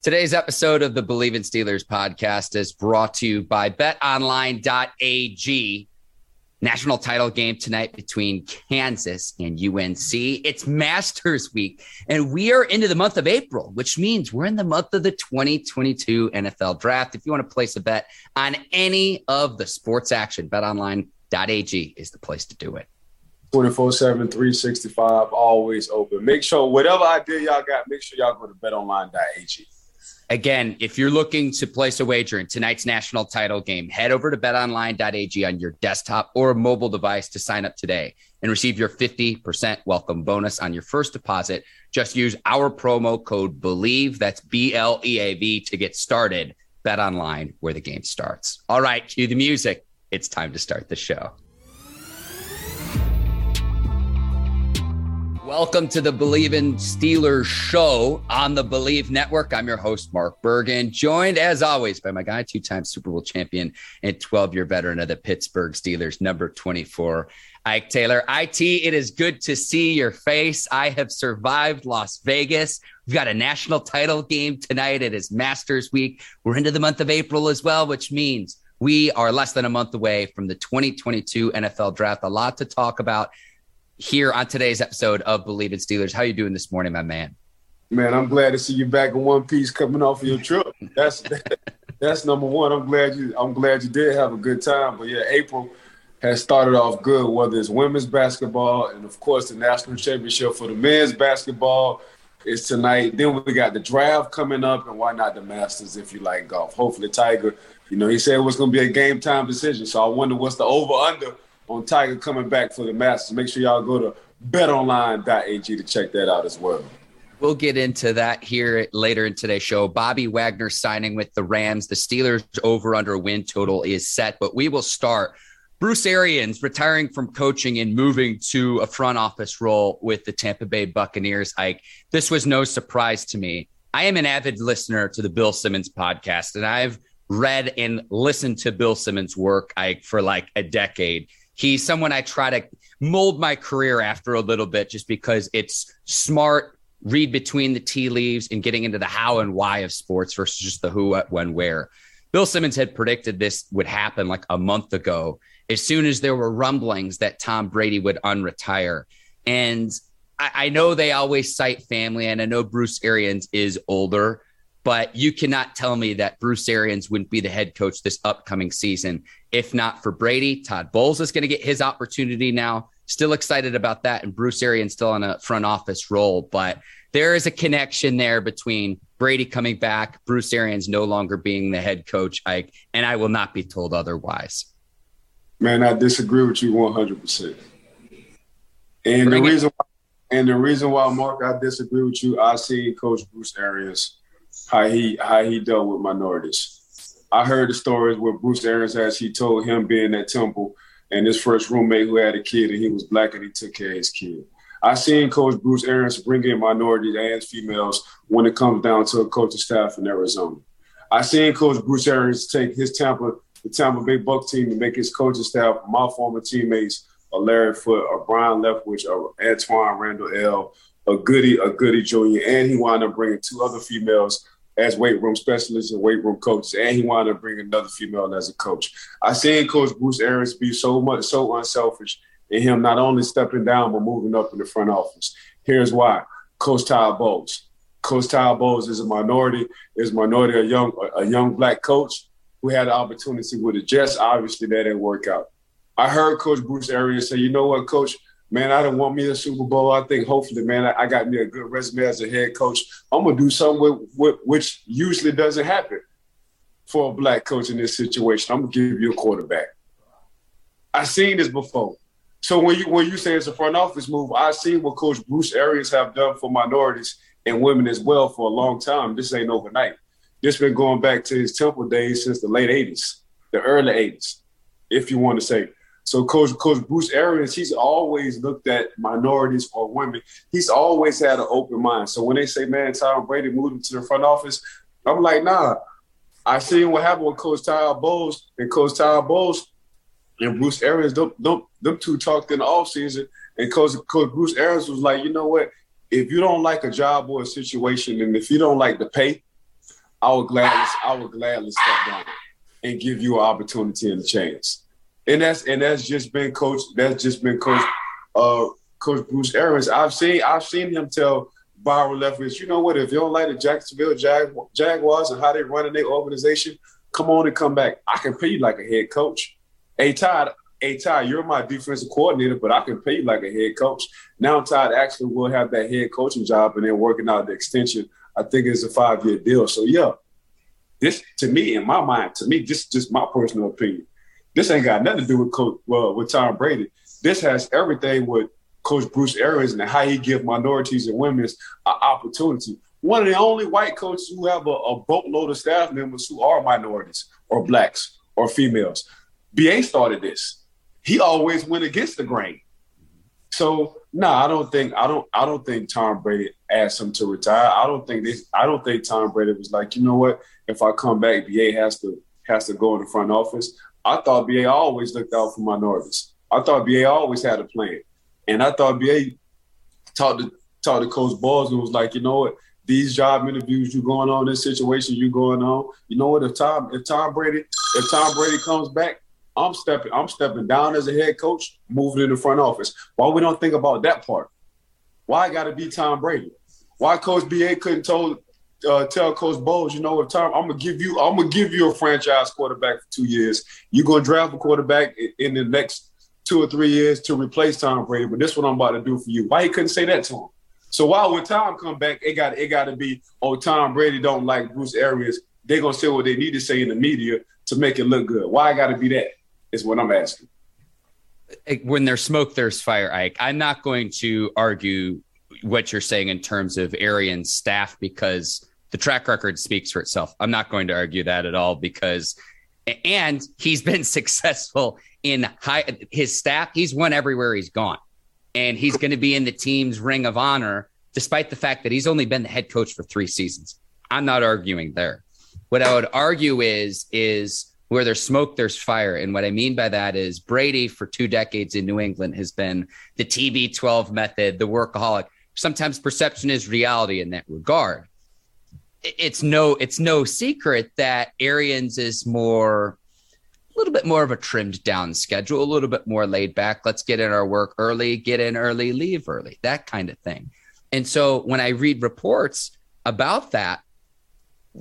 Today's episode of the Bleav in Steelers podcast is brought to you by betonline.ag. National title game tonight between Kansas and UNC. It's Masters Week, and we are into the month of April, which means we're in the month of the 2022 NFL Draft. If you want to place a bet on any of the sports action, betonline.ag is the place to do it. 24 7, 365, always open. Make sure whatever idea y'all got, make sure y'all go to betonline.ag. Again, if you're looking to place a wager in tonight's national title game, head over to betonline.ag on your desktop or mobile device to sign up today and receive your 50% welcome bonus on your first deposit. Just use our promo code BLEAV, that's B L E A V, to get started. Bet online where the game starts. All right, cue the music. It's time to start the show. Welcome to the Bleav in Steelers show on the Bleav Network. I'm your host, Mark Bergen, joined as always by my guy, two time Super Bowl champion and 12 year veteran of the Pittsburgh Steelers, number 24, Ike Taylor. IT, it is good to see your face. I have survived Las Vegas. We've got a national title game tonight. It is Masters Week. We're into the month of April as well, which means we are less than a month away from the 2022 NFL draft. A lot to talk about here on today's episode of Bleav in Steelers. How you doing this morning, my man? Man, I'm glad to see you back in one piece coming off of your trip. That's that's number one. I'm glad you I'm glad you did have a good time. But yeah, April has started off good, whether it's women's basketball and of course the national championship for the men's basketball is tonight. Then we got the draft coming up, and why not the Masters if you like golf? Hopefully, Tiger. You know, he said it was going to be a game time decision. So I wonder what's the over under on Tiger coming back for the Masters. Make sure y'all go to betonline.ag to check that out as well. We'll get into that here later in today's show. Bobby Wagner signing with the Rams. The Steelers over under win total is set, but we will start. Bruce Arians retiring from coaching and moving to a front office role with the Tampa Bay Buccaneers. Ike, this was no surprise to me. I am an avid listener to the Bill Simmons podcast, and I've read and listened to Bill Simmons' work Ike, for like a decade. He's someone I try to mold my career after a little bit just because it's smart, read between the tea leaves and getting into the how and why of sports versus just the who, what, when, where. Bill Simmons had predicted this would happen like a month ago, as soon as there were rumblings that Tom Brady would unretire. And I, I know they always cite family, and I know Bruce Arians is older, but you cannot tell me that Bruce Arians wouldn't be the head coach this upcoming season. If not for Brady, Todd Bowles is going to get his opportunity now. Still excited about that. And Bruce Arians still in a front office role. But there is a connection there between Brady coming back, Bruce Arians no longer being the head coach, Ike, and I will not be told otherwise. Man, I disagree with you 100%. And Bring the reason why, and the reason why, Mark, I disagree with you, I see Coach Bruce Arians how he how he dealt with minorities. I heard the stories where Bruce Arians has he told him being at Temple and his first roommate who had a kid and he was black and he took care of his kid. I seen Coach Bruce Arians bring in minorities and females when it comes down to a coaching staff in Arizona. I seen Coach Bruce Arians take his Tampa, the Tampa Bay Buck team, and make his coaching staff my former teammates, a Larry Foote, a Byron Leftwich, a Antwaan Randle El, a Goody, a Goody Jr., and he wound up bringing two other females as weight room specialists and weight room coaches, and he wanted to bring another female as a coach. I seen Coach Bruce Arians be so much so unselfish in him not only stepping down but moving up in the front office. Here's why: Coach Todd Bowles. Coach Todd Bowles is a minority, is minority, a young a young black coach who had the opportunity with the Jets. Obviously, that didn't work out. I heard Coach Bruce Arians say, "You know what, Coach." Man, I don't want me a Super Bowl. I think hopefully, man, I, I, got me a good resume as a head coach. I'm gonna do something with, with, which usually doesn't happen for a black coach in this situation. I'm gonna give you a quarterback. I've seen this before. So when you when you say it's a front office move, I see what Coach Bruce Arians have done for minorities and women as well for a long time. This ain't overnight. This been going back to his Temple days since the late '80s, the early '80s, if you want to say. So Coach Coach Bruce Arians, he's always looked at minorities or women. He's always had an open mind. So when they say, "Man, Tom Brady moved to the front office," I'm like, "Nah." I seen what happened with Coach Todd Bowles and Coach Todd Bowles and Bruce Arians. Them, them, them two talked in the offseason, and Coach, Coach Bruce Arians was like, "You know what? If you don't like a job or a situation, and if you don't like the pay, I would gladly, I would gladly step down and give you an opportunity and a chance." And that's and that's just been coach. That's just been coach. Uh, coach Bruce Arians. I've seen I've seen him tell Byron Leftwich, you know what? If you don't like the Jacksonville Jag- Jaguars and how they run in their organization, come on and come back. I can pay you like a head coach. Hey Todd, hey Todd, you're my defensive coordinator, but I can pay you like a head coach. Now Todd actually will have that head coaching job and then working out the extension. I think it's a five year deal. So yeah, this to me, in my mind, to me, this just my personal opinion. This ain't got nothing to do with Coach well, with Tom Brady. This has everything with Coach Bruce Arians and how he give minorities and women an uh, opportunity. One of the only white coaches who have a, a boatload of staff members who are minorities or blacks or females. BA started this. He always went against the grain. So no, nah, I don't think I don't I don't think Tom Brady asked him to retire. I don't think this I don't think Tom Brady was like, you know what, if I come back, BA has to has to go in the front office. I thought BA always looked out for minorities. I thought BA always had a plan. And I thought BA talked to talked to Coach Bowles and was like, you know what, these job interviews you going on, this situation you going on, you know what, if Tom if Tom Brady, if Tom Brady comes back, I'm stepping, I'm stepping down as a head coach, moving in the front office. Why we don't think about that part? Why gotta be Tom Brady? Why Coach BA couldn't told uh, tell Coach Bowles, you know what, Tom, I'm gonna give you, I'm gonna give you a franchise quarterback for two years. You're gonna draft a quarterback in the next two or three years to replace Tom Brady, but this is what I'm about to do for you. Why he couldn't say that to him? So while when Tom come back, it got it got to be, oh, Tom Brady don't like Bruce Arians. They're gonna say what they need to say in the media to make it look good. Why I got to be that? Is what I'm asking. When there's smoke, there's fire, Ike. I'm not going to argue what you're saying in terms of Arians' staff because the track record speaks for itself. I'm not going to argue that at all because, and he's been successful in high, his staff. He's won everywhere he's gone, and he's going to be in the team's ring of honor, despite the fact that he's only been the head coach for three seasons. I'm not arguing there. What I would argue is, is where there's smoke, there's fire. And what I mean by that is Brady for two decades in New England has been the TB12 method, the workaholic. Sometimes perception is reality in that regard it's no it's no secret that Arians is more a little bit more of a trimmed down schedule, a little bit more laid back. Let's get in our work early, get in early, leave early, that kind of thing. And so when I read reports about that,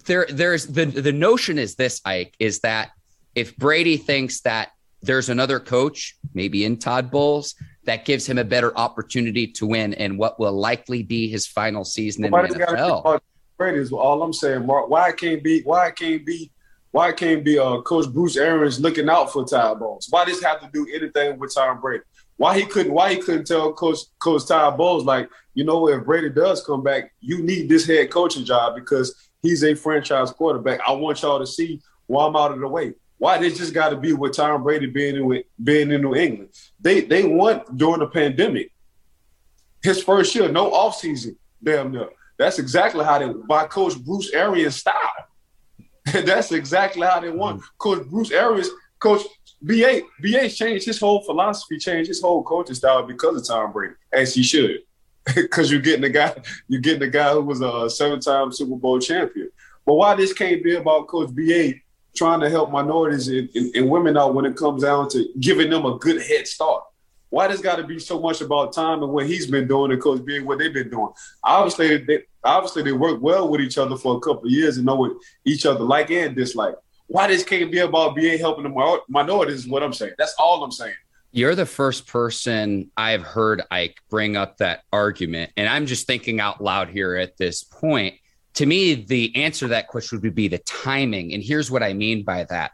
there there's the the notion is this, Ike, is that if Brady thinks that there's another coach, maybe in Todd Bowles, that gives him a better opportunity to win in what will likely be his final season in the NFL Brady is all I'm saying, Mark. Why it can't be? Why it can't be? Why it can't be? Uh, Coach Bruce Arians looking out for Todd Bowles. Why does have to do anything with Tom Brady? Why he couldn't? Why he couldn't tell Coach Coach Todd Bowles like, you know, if Brady does come back, you need this head coaching job because he's a franchise quarterback. I want y'all to see why I'm out of the way. Why they just got to be with Tom Brady being in being in New England? They they won during the pandemic. His first year, no offseason, damn near. That's exactly how they by Coach Bruce Arians style. That's exactly how they won. Mm-hmm. Coach Bruce Arians, Coach BA, BA changed his whole philosophy, changed his whole coaching style because of Tom Brady, as he should. Because you're getting the guy, you're getting the guy who was a seven-time Super Bowl champion. But why this can't be about Coach BA trying to help minorities and, and, and women out when it comes down to giving them a good head start? Why does got to be so much about time and what he's been doing and Coach being what they've been doing? Obviously, they obviously they work well with each other for a couple of years and know what each other like and dislike. Why this can't be about BA helping the minorities is what I'm saying. That's all I'm saying. You're the first person I've heard Ike bring up that argument, and I'm just thinking out loud here at this point. To me, the answer to that question would be the timing, and here's what I mean by that.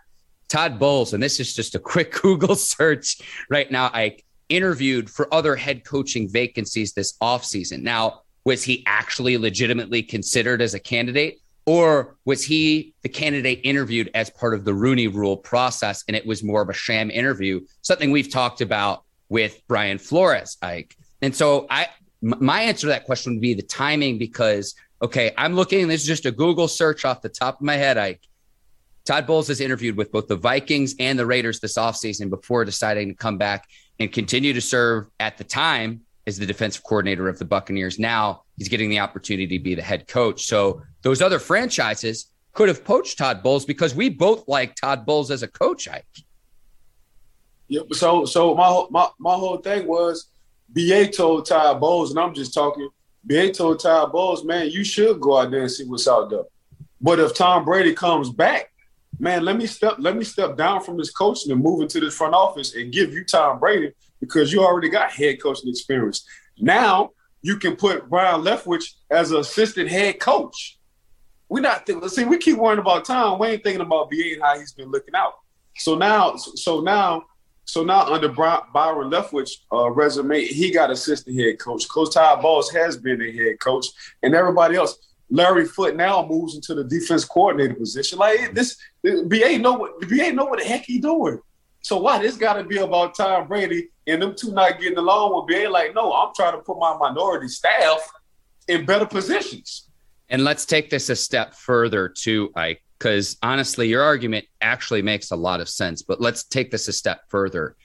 Todd Bowles, and this is just a quick Google search right now, I interviewed for other head coaching vacancies this offseason. Now, was he actually legitimately considered as a candidate? Or was he the candidate interviewed as part of the Rooney rule process and it was more of a sham interview, something we've talked about with Brian Flores, Ike? And so I my answer to that question would be the timing because okay, I'm looking, this is just a Google search off the top of my head, Ike. Todd Bowles has interviewed with both the Vikings and the Raiders this offseason before deciding to come back and continue to serve at the time as the defensive coordinator of the Buccaneers. Now he's getting the opportunity to be the head coach. So those other franchises could have poached Todd Bowles because we both like Todd Bowles as a coach. Ike. Yep. So so my my my whole thing was BA told Todd Bowles, and I'm just talking. BA told Todd Bowles, man, you should go out there and see what's out there. But if Tom Brady comes back, man, let me step let me step down from this coaching and move into this front office and give you Tom Brady because you already got head coaching experience. Now you can put Byron Leftwich as an assistant head coach. We're not thinking, see, we keep worrying about Tom. We ain't thinking about BA and how he's been looking out. So now, so now, so now under Byron Leftwich uh, resume, he got assistant head coach. Coach Todd Bowles has been a head coach, and everybody else. Larry Foote now moves into the defense coordinator position. Like this, BA know what BA know what the heck he doing. So why this got to be about Tom Brady and them two not getting along with being like, no, I'm trying to put my minority staff in better positions. And let's take this a step further too, Ike, because honestly, your argument actually makes a lot of sense. But let's take this a step further.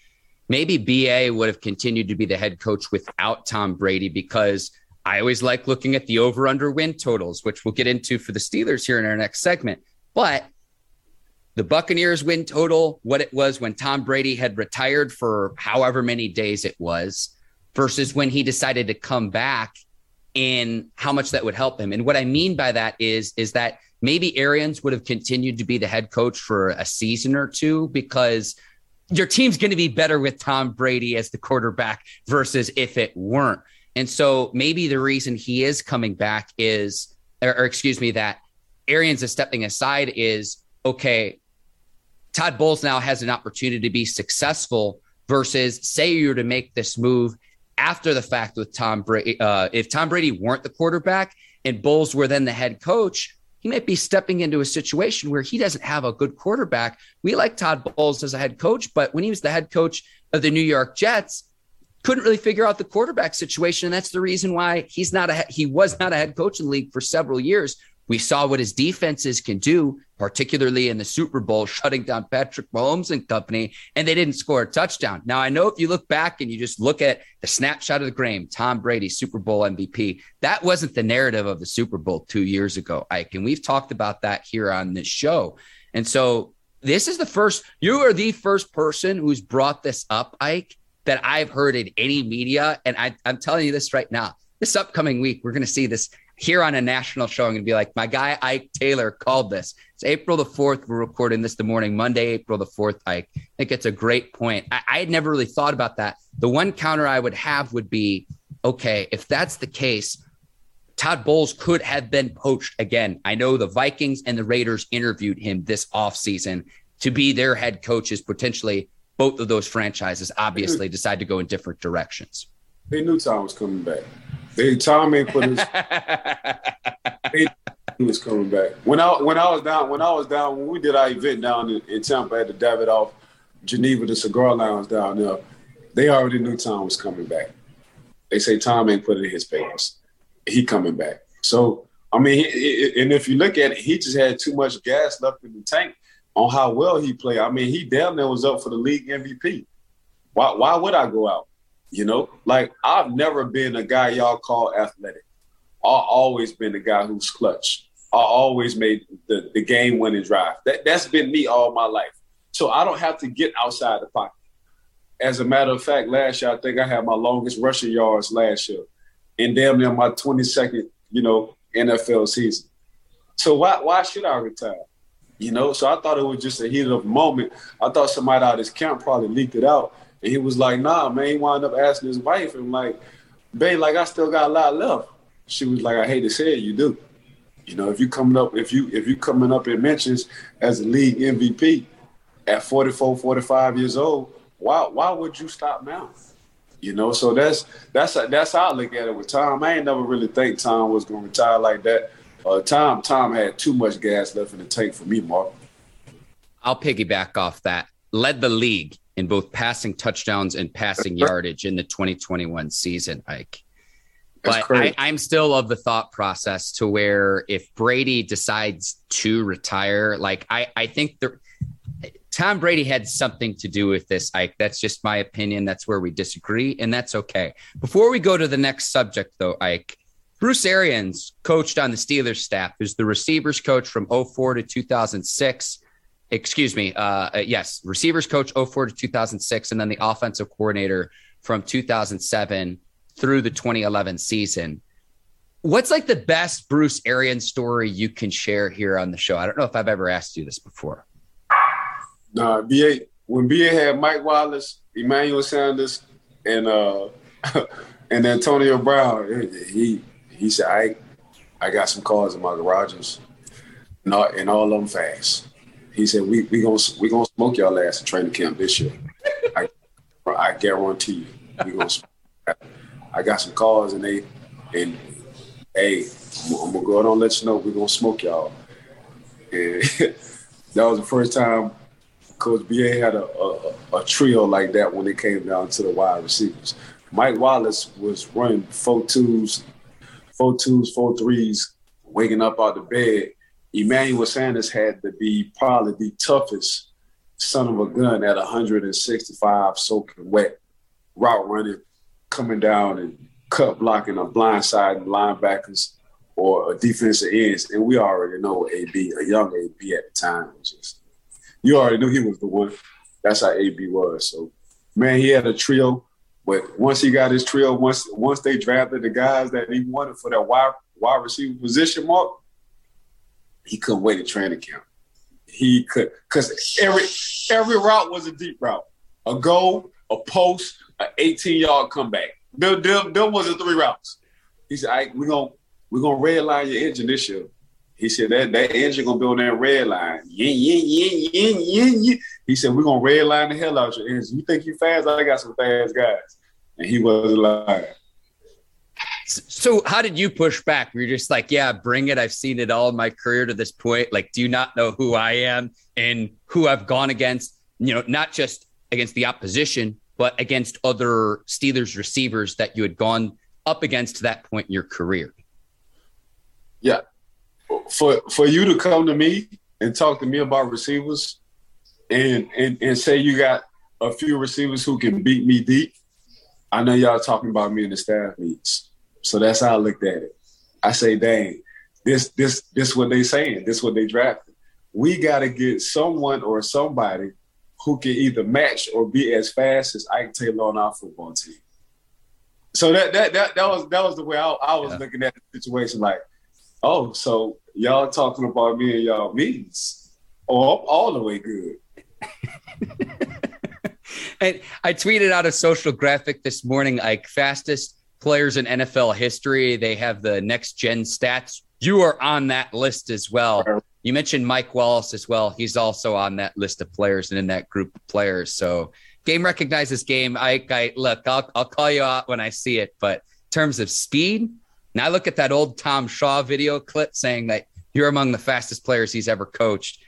Maybe BA would have continued to be the head coach without Tom Brady because I always like looking at the over under win totals, which we'll get into for the Steelers here in our next segment. But the Buccaneers win total, what it was when Tom Brady had retired for however many days it was, versus when he decided to come back and how much that would help him. And what I mean by that is, is that maybe Arians would have continued to be the head coach for a season or two because your team's going to be better with Tom Brady as the quarterback versus if it weren't. And so maybe the reason he is coming back is, or, or excuse me, that Arians is stepping aside is okay, Todd Bowles now has an opportunity to be successful versus say you're to make this move after the fact with Tom Brady. Uh, if Tom Brady weren't the quarterback and Bowles were then the head coach, he might be stepping into a situation where he doesn't have a good quarterback. We like Todd Bowles as a head coach, but when he was the head coach of the New York Jets, couldn't really figure out the quarterback situation. And that's the reason why he's not a he was not a head coach in the league for several years we saw what his defenses can do, particularly in the Super Bowl, shutting down Patrick Mahomes and company, and they didn't score a touchdown. Now, I know if you look back and you just look at the snapshot of the game, Tom Brady, Super Bowl MVP, that wasn't the narrative of the Super Bowl two years ago, Ike. And we've talked about that here on this show. And so this is the first, you are the first person who's brought this up, Ike, that I've heard in any media. And I, I'm telling you this right now. This upcoming week, we're going to see this here on a national show, I'm going to be like, my guy Ike Taylor called this. It's April the 4th. We're recording this the morning, Monday, April the 4th, Ike. I think it's a great point. I, I had never really thought about that. The one counter I would have would be okay, if that's the case, Todd Bowles could have been poached again. I know the Vikings and the Raiders interviewed him this offseason to be their head coaches, potentially both of those franchises obviously mm-hmm. decide to go in different directions. They knew Tom was coming back. They Tom ain't put his. he was coming back. When I when I was down when I was down when we did our event down in, in Tampa at the Davidoff Geneva, the cigar lounge down there, they already knew Tom was coming back. They say Tom ain't put it in his papers. He coming back. So I mean, he, and if you look at it, he just had too much gas left in the tank on how well he played. I mean, he damn near was up for the league MVP. Why why would I go out? You know, like I've never been a guy y'all call athletic. I've always been the guy who's clutch. I always made the, the game winning drive. That that's been me all my life. So I don't have to get outside the pocket. As a matter of fact, last year I think I had my longest rushing yards last year, and damn near my 22nd, you know, NFL season. So why why should I retire? You know, so I thought it was just a heat of a moment. I thought somebody out of his camp probably leaked it out and he was like, nah, man. He wound up asking his wife and like, babe, like I still got a lot left. She was like, I hate to say it, you do. You know, if you coming up, if you if you coming up in mentions as a league MVP at 44, 45 years old, why why would you stop now? You know, so that's that's that's how I look at it with Tom. I ain't never really think Tom was gonna retire like that. Uh, Tom Tom had too much gas left in the tank for me, Mark. I'll piggyback off that. Led the league in both passing touchdowns and passing yardage in the 2021 season, Ike. But I, I'm still of the thought process to where if Brady decides to retire, like I, I think the Tom Brady had something to do with this, Ike. That's just my opinion. That's where we disagree, and that's okay. Before we go to the next subject, though, Ike, Bruce Arians coached on the Steelers staff, who's the receivers coach from 04 to 2006. Excuse me. Uh, uh, yes, receivers coach 04 to 2006, and then the offensive coordinator from 2007 through the 2011 season. What's like the best Bruce Arians story you can share here on the show? I don't know if I've ever asked you this before. Nah, BA when BA had Mike Wallace, Emmanuel Sanders, and uh and Antonio Brown, he he said, I I got some cars in my garages, and all, and all of them fast. He said, we we gonna we gonna smoke y'all ass in training camp this year. I I guarantee you, we gonna. I got some calls and they and hey, I'm, I'm gonna go ahead and let you know we're gonna smoke y'all. And that was the first time Coach BA had a, a, a, trio like that when it came down to the wide receivers. Mike Wallace was running four twos, four twos, four threes, waking up out the bed. Emmanuel Sanders had to be probably the toughest son of a gun at 165 soaking wet, route running, coming down and cut blocking a blind side linebackers or a defensive ends. And we already know AB, a young AB at the time was just you already knew he was the one. That's how AB was. So, man, he had a trio. But once he got his trio, once once they drafted the guys that he wanted for that wide wide receiver position, Mark, he couldn't wait to training camp. He could because every every route was a deep route, a go, a post, an 18 yard comeback. There, there, there was the three routes. He said, "I we're gonna we're gonna red line your engine this year." He said that that engine gonna be on that red line. Yin, yin, yin, yin, yin. He said we're gonna red line the hell out of your engine. You think you fast? I got some fast guys, and he wasn't lying. So how did you push back? Were you just like, yeah, bring it. I've seen it all in my career to this point. Like, do you not know who I am and who I've gone against? You know, not just against the opposition, but against other Steelers receivers that you had gone up against to that point in your career. Yeah, for for you to come to me and talk to me about receivers and and and say you got a few receivers who can beat me deep, I know y'all talking about me in the staff meets. So that's how I looked at it. I say, dang, this this this what they saying, this what they drafted. We gotta get someone or somebody who can either match or be as fast as Ike Taylor on our football team. So that that that, that was that was the way I, I was yeah. looking at the situation. Like, oh, so y'all talking about me and y'all meetings. Oh, I'm all the way good. and I tweeted out a social graphic this morning, like fastest players in NFL history. They have the next gen stats. You are on that list as well. You mentioned Mike Wallace as well. He's also on that list of players and in that group of players. So game recognizes game. I, I look, I'll, I'll call you out when I see it. But in terms of speed, now look at that old Tom Shaw video clip saying that you're among the fastest players he's ever coached.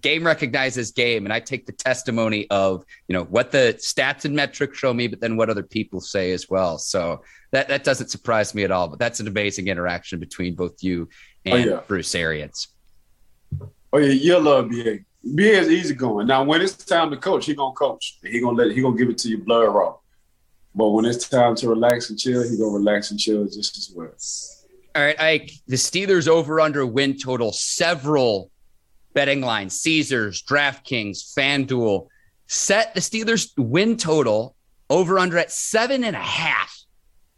Game recognizes game, and I take the testimony of you know what the stats and metrics show me, but then what other people say as well. So that that doesn't surprise me at all. But that's an amazing interaction between both you oh, and oh, yeah. Bruce Arians. Oh yeah, you love BA. BA is easy going. Now when it's time to coach, he gonna coach. He gonna let he gonna give it to you blood raw. But when it's time to relax and chill, he gonna relax and chill just as well. All right, Ike. The Steelers over under win total. Several betting lines: Caesars, DraftKings, FanDuel set the Steelers win total over under at seven and a half.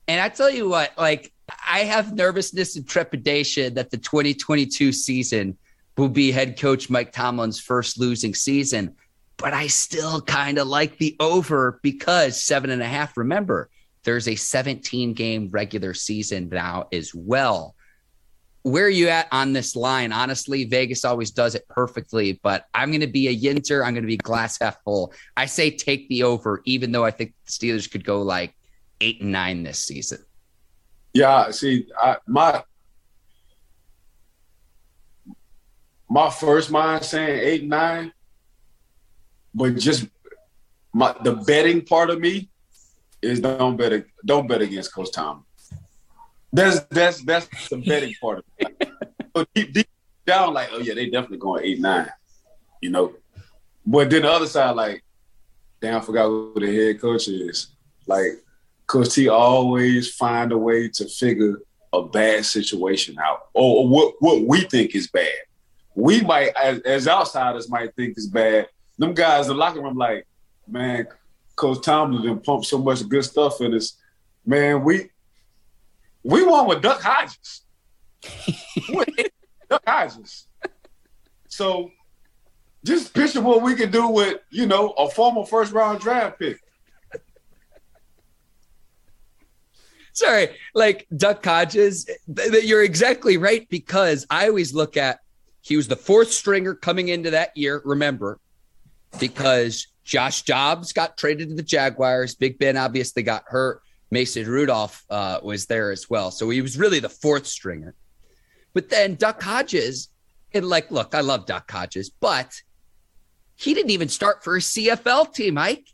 And I tell you what, like I have nervousness and trepidation that the 2022 season will be head coach Mike Tomlin's first losing season but I still kind of like the over because seven and a half. Remember, there's a 17 game regular season now as well. Where are you at on this line? Honestly, Vegas always does it perfectly, but I'm going to be a Yinzer. I'm going to be glass half full. I say take the over, even though I think the Steelers could go like eight and nine this season. Yeah, see, I, my my first mind saying eight and nine, but just my the betting part of me is don't bet don't bet against Coach Tom. That's that's that's the betting part of it. deep, deep down, like, oh yeah, they definitely going eight nine, you know. But then the other side, like, damn, I forgot who the head coach is. Like, Coach T always find a way to figure a bad situation out, or, or what what we think is bad. We might, as, as outsiders, might think is bad. Them guys in the locker room, like, man, Coach Tomlin pumped so much good stuff in us. Man, we we won with Duck Hodges. Duck Hodges. So just picture what we could do with, you know, a former first round draft pick. Sorry, like Duck Hodges, you're exactly right because I always look at he was the fourth stringer coming into that year, remember, because Josh Dobbs got traded to the Jaguars. Big Ben obviously got hurt. Mason Rudolph uh, was there as well. So he was really the fourth stringer. But then Duck Hodges, and like, look, I love Duck Hodges, but he didn't even start for a CFL team, Mike.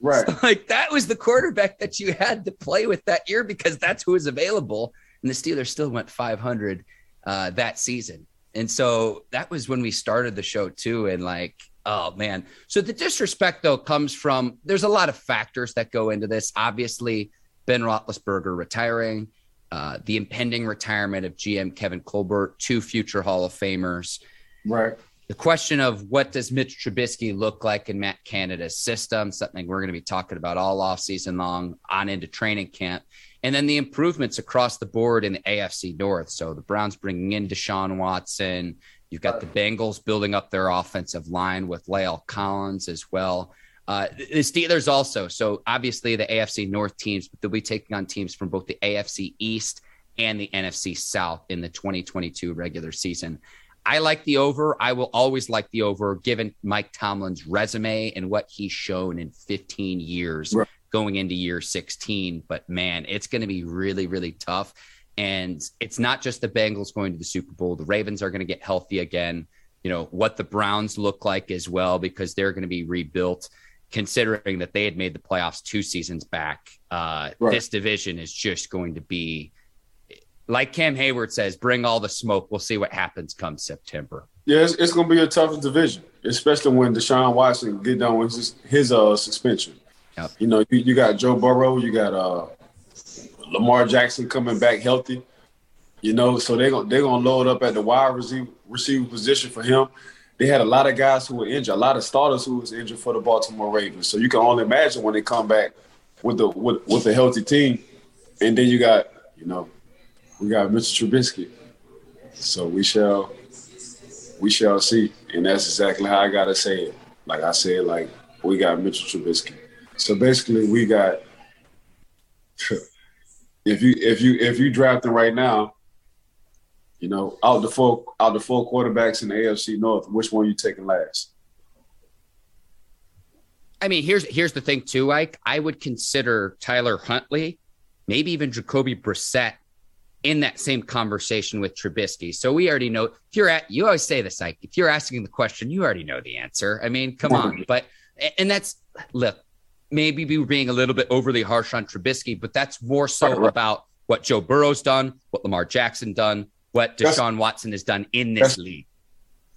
Right. So, like that was the quarterback that you had to play with that year because that's who was available. And the Steelers still went 500 uh, that season. And so that was when we started the show too. And like, Oh man. So the disrespect though comes from there's a lot of factors that go into this. Obviously, Ben Roethlisberger retiring, uh, the impending retirement of GM Kevin Colbert, two future Hall of Famers. Right. The question of what does Mitch Trubisky look like in Matt Canada's system, something we're going to be talking about all off season long on into training camp. And then the improvements across the board in the AFC North. So the Browns bringing in Deshaun Watson, You've got the Bengals building up their offensive line with La'el Collins as well. Uh, the Steelers also. So obviously the AFC North teams, but they'll be taking on teams from both the AFC East and the NFC South in the 2022 regular season. I like the over. I will always like the over, given Mike Tomlin's resume and what he's shown in 15 years right. going into year 16. But man, it's going to be really, really tough. And it's not just the Bengals going to the Super Bowl. The Ravens are going to get healthy again. You know, what the Browns look like as well, because they're going to be rebuilt, considering that they had made the playoffs two seasons back. Uh, right. This division is just going to be, like Cam Heyward says, bring all the smoke. We'll see what happens come September. Yeah, it's, it's going to be a tough division, especially when Deshaun Watson get done with his, his uh, suspension. Yep. You know, you, you, got Joe Burrow, you got uh, Lamar Jackson coming back healthy. You know, so they're gonna they're gonna load up at the wide receiver receiver position for him. They had a lot of guys who were injured, a lot of starters who was injured for the Baltimore Ravens. So you can only imagine when they come back with the with, with a healthy team. And then you got, you know, we got Mr. Trubisky. So we shall we shall see. And that's exactly how I gotta say it. Like I said, like we got Mitchell Trubisky. So basically we got if you if you if you drafting right now, you know, out the four out the four quarterbacks in the AFC North, which one you taking last? I mean, here's here's the thing too, Ike. I would consider Tyler Huntley, maybe even Jacoby Brissett in that same conversation with Trubisky. So we already know if you're at you always say this, like, If you're asking the question, you already know the answer. I mean, come on. But and that's look, maybe we were being a little bit overly harsh on Trubisky, but that's more so right, right. about what Joe Burrow's done, what Lamar Jackson done, what Deshaun that's, Watson has done in this league.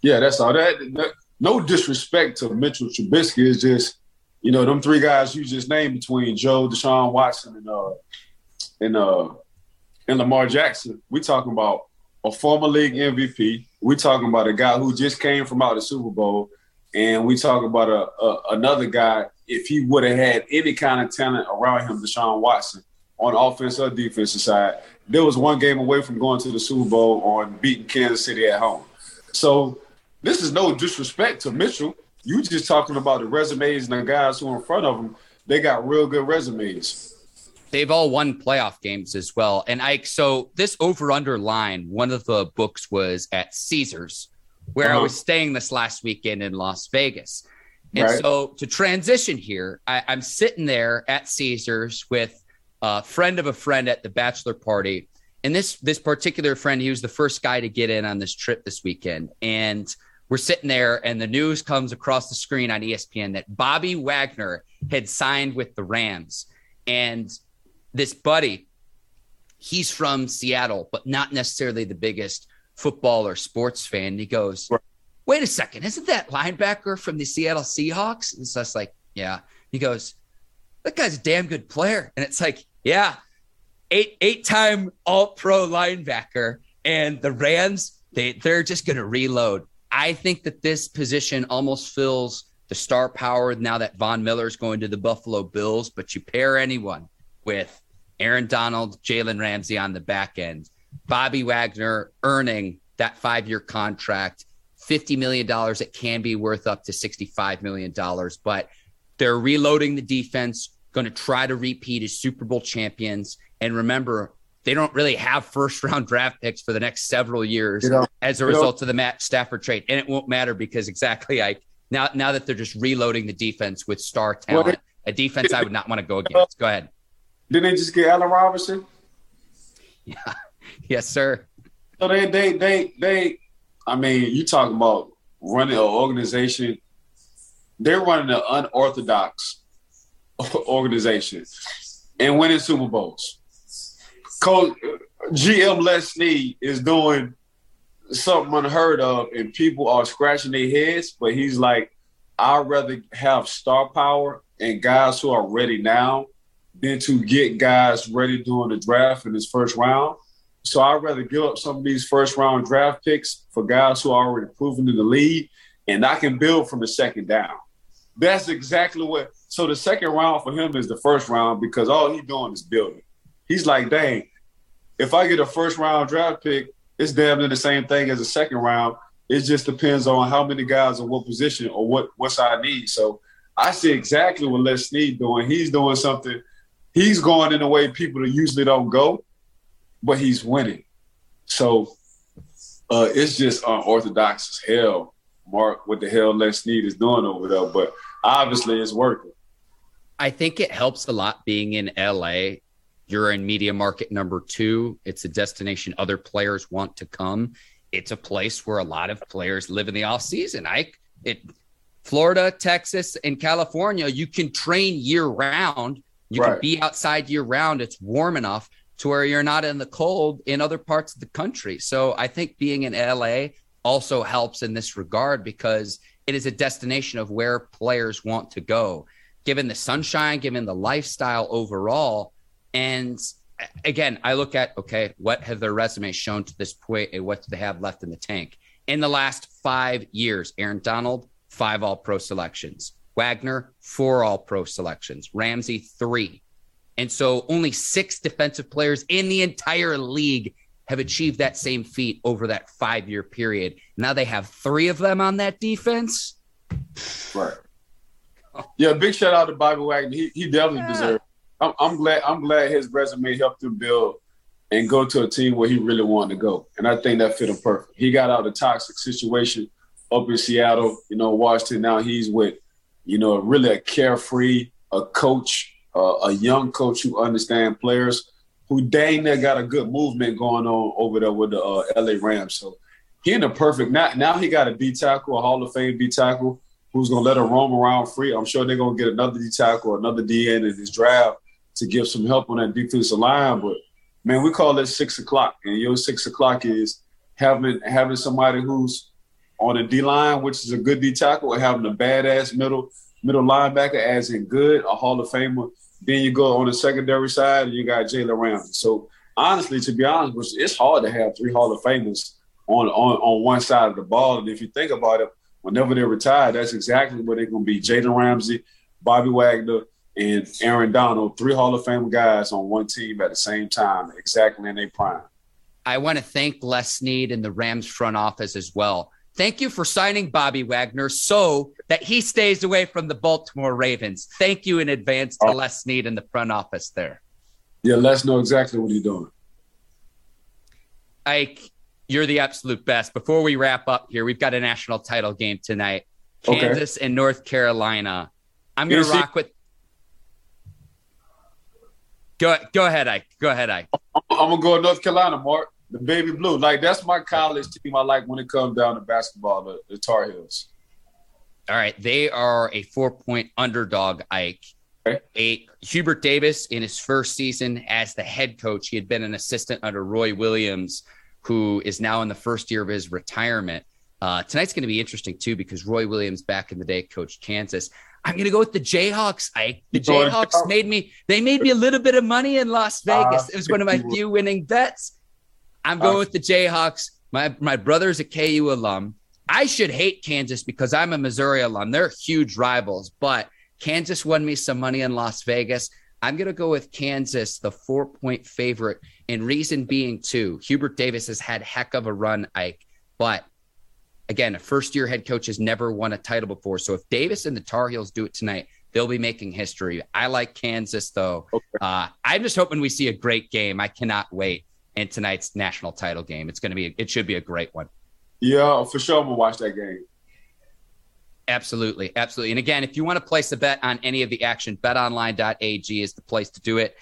Yeah, that's all. That, that, no disrespect to Mitchell Trubisky is just you know them three guys you just named between Joe, Deshaun Watson, and uh and uh and Lamar Jackson. We talking about a former league MVP. We talking about a guy who just came from out of the Super Bowl, and we talk about a, a another guy if he would have had any kind of talent around him, Deshaun Watson, on offense or defensive side, there was one game away from going to the Super Bowl on beating Kansas City at home. So this is no disrespect to Mitchell. You just talking about the resumes and the guys who are in front of him. They got real good resumes. They've all won playoff games as well. And Ike, so this over under line, one of the books was at Caesars, where uh-huh. I was staying this last weekend in Las Vegas. And right. so to transition here, I, I'm sitting there at Caesars with a friend of a friend at the bachelor party. And this this particular friend, he was the first guy to get in on this trip this weekend. And we're sitting there, and the news comes across the screen on ESPN that Bobby Wagner had signed with the Rams. And this buddy, he's from Seattle, but not necessarily the biggest football or sports fan. And he goes, Wait a second, isn't that linebacker from the Seattle Seahawks? And so it's like, Yeah. He goes, That guy's a damn good player. And it's like, Yeah, eight eight time all pro linebacker. And the Rams, they, they're just going to reload. I think that this position almost fills the star power now that Von Miller is going to the Buffalo Bills. But you pair anyone with Aaron Donald, Jalen Ramsey on the back end, Bobby Wagner earning that five year contract, $50 million. It can be worth up to $65 million, but they're reloading the defense, going to try to repeat as Super Bowl champions. And remember, they don't really have first round draft picks for the next several years you know, as a result know. of the Matt Stafford trade. And it won't matter because exactly I now now that they're just reloading the defense with star talent, a defense I would not want to go against. Go ahead. Didn't they just get Allen Robinson? Yeah. Yes, sir. So they they they they I mean, you talking about running an organization. They're running an unorthodox organization and winning Super Bowls. Coach GM Les Snead is doing something unheard of, and people are scratching their heads. But he's like, I'd rather have star power and guys who are ready now than to get guys ready during the draft in this first round. So I'd rather give up some of these first round draft picks for guys who are already proven in the league, and I can build from the second down. That's exactly what. So the second round for him is the first round because all he's doing is building. He's like, dang, if I get a first round draft pick, it's damn near the same thing as a second round. It just depends on how many guys in what position or what what I need. So I see exactly what Les Snead doing. He's doing something he's going in a way people usually don't go, but he's winning. So uh, it's just unorthodox as hell, Mark, what the hell Les Snead is doing over there. But obviously it's working. I think it helps a lot being in LA. You're in media market number two. It's a destination other players want to come. It's a place where a lot of players live in the off season. I it Florida, Texas, and California, you can train year round you right. can be outside year round. It's warm enough to where you're not in the cold in other parts of the country. So I think being in LA also helps in this regard because it is a destination of where players want to go, given the sunshine, given the lifestyle overall. And again, I look at okay, what have their resumes shown to this point and what do they have left in the tank? In the last five years, Aaron Donald, five all pro selections. Wagner, four all pro selections, Ramsey, three. And so only six defensive players in the entire league have achieved that same feat over that five year period. Now they have three of them on that defense. Right. Yeah, big shout out to Bobby Wagner. He, he definitely yeah. deserves. I'm, I'm glad. I'm glad his resume helped him build and go to a team where he really wanted to go. And I think that fit him perfect. He got out of a toxic situation up in Seattle. You know, Washington. Now he's with you know, really a carefree, a coach, uh, a young coach who understands players, who dang near got a good movement going on over there with the uh, LA Rams. So he in the perfect now. Now he got a D tackle, a Hall of Fame D tackle, who's gonna let him roam around free. I'm sure they're gonna get another D tackle, another D in his draft to give some help on that defensive line. But man, we call it six o'clock, and your six o'clock is having having somebody who's on the D line, which is a good D tackle, or having a badass middle middle linebacker, as in good, a Hall of Famer. Then you go on the secondary side, and you got Jalen Ramsey. So honestly, to be honest, it's hard to have three Hall of Famers on on on one side of the ball. And if you think about it, whenever they retire, that's exactly where they're going to be: Jalen Ramsey, Bobby Wagner, and Aaron Donald, three Hall of Fame guys on one team at the same time, exactly in their prime. I want to thank Les Snead and the Rams front office as well Thank you for signing Bobby Wagner so that he stays away from the Baltimore Ravens. Thank you in advance to oh. Les Snead in the front office there. Yeah, let's know exactly what he's doing. Ike, you're the absolute best. Before we wrap up here, we've got a national title game tonight. Kansas okay. and North Carolina. I'm going to rock with. Go go ahead, Ike. Go ahead, Ike. I'm, I'm gonna go to North Carolina, Mark. The baby blue. Like that's my college team. I like when it comes down to basketball. The, the Tar Heels. All right, they are a four point underdog. Ike. Okay. A Hubert Davis in his first season as the head coach. He had been an assistant under Roy Williams, who is now in the first year of his retirement. Uh, tonight's going to be interesting too because Roy Williams back in the day coached Kansas. I'm going to go with the Jayhawks. I the Jayhawks made me they made me a little bit of money in Las ah, Vegas. It was one of my few winning bets. I'm going with the Jayhawks. My my brother's a KU alum. I should hate Kansas because I'm a Missouri alum. They're huge rivals, but Kansas won me some money in Las Vegas. I'm going to go with Kansas, the four point favorite, and reason being, too, Hubert Davis has had heck of a run, Ike, but again, a first year head coach has never won a title before. So if Davis and the Tar Heels do it tonight, they'll be making history. I like Kansas though. Okay. Uh, I'm just hoping we see a great game. I cannot wait in tonight's national title game. It's going to be, it should be a great one. Yeah, for sure. I'm gonna watch that game. Absolutely, absolutely. And again, if you want to place a bet on any of the action, betonline.ag is the place to do it.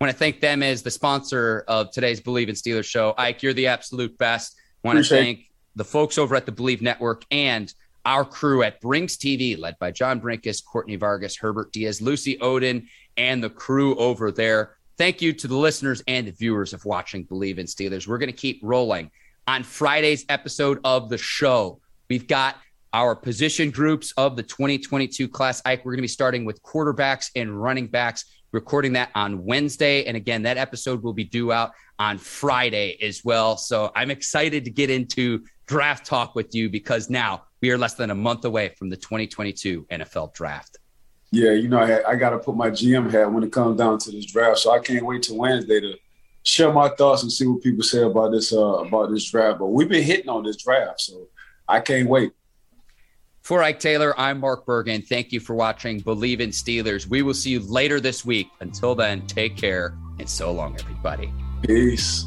I want to thank them as the sponsor of today's Bleav in Steelers show. Ike, you're the absolute best. I want Appreciate to thank the folks over at the Bleav Network, and our crew at Brinks TV, led by John Brinkus, Courtney Vargas, Herbert Diaz, Lucy Oden, and the crew over there. Thank you to the listeners and the viewers of watching Bleav in Steelers. We're going to keep rolling. On Friday's episode of the show, we've got our position groups of the 2022 class. Ike, we're going to be starting with quarterbacks and running backs, recording that on Wednesday. And again, that episode will be due out on Friday as well. So I'm excited to get into draft talk with you because now we are less than a month away from the 2022 NFL draft. Yeah, you know, I, I got to put my GM hat when it comes down to this draft. So I can't wait till Wednesday to share my thoughts and see what people say about this uh, about this draft. But we've been hitting on this draft, so I can't wait. For Ike Taylor, I'm Mark Bergen. Thank you for watching Bleav in Steelers. We will see you later this week. Until then, take care and so long, everybody. Peace.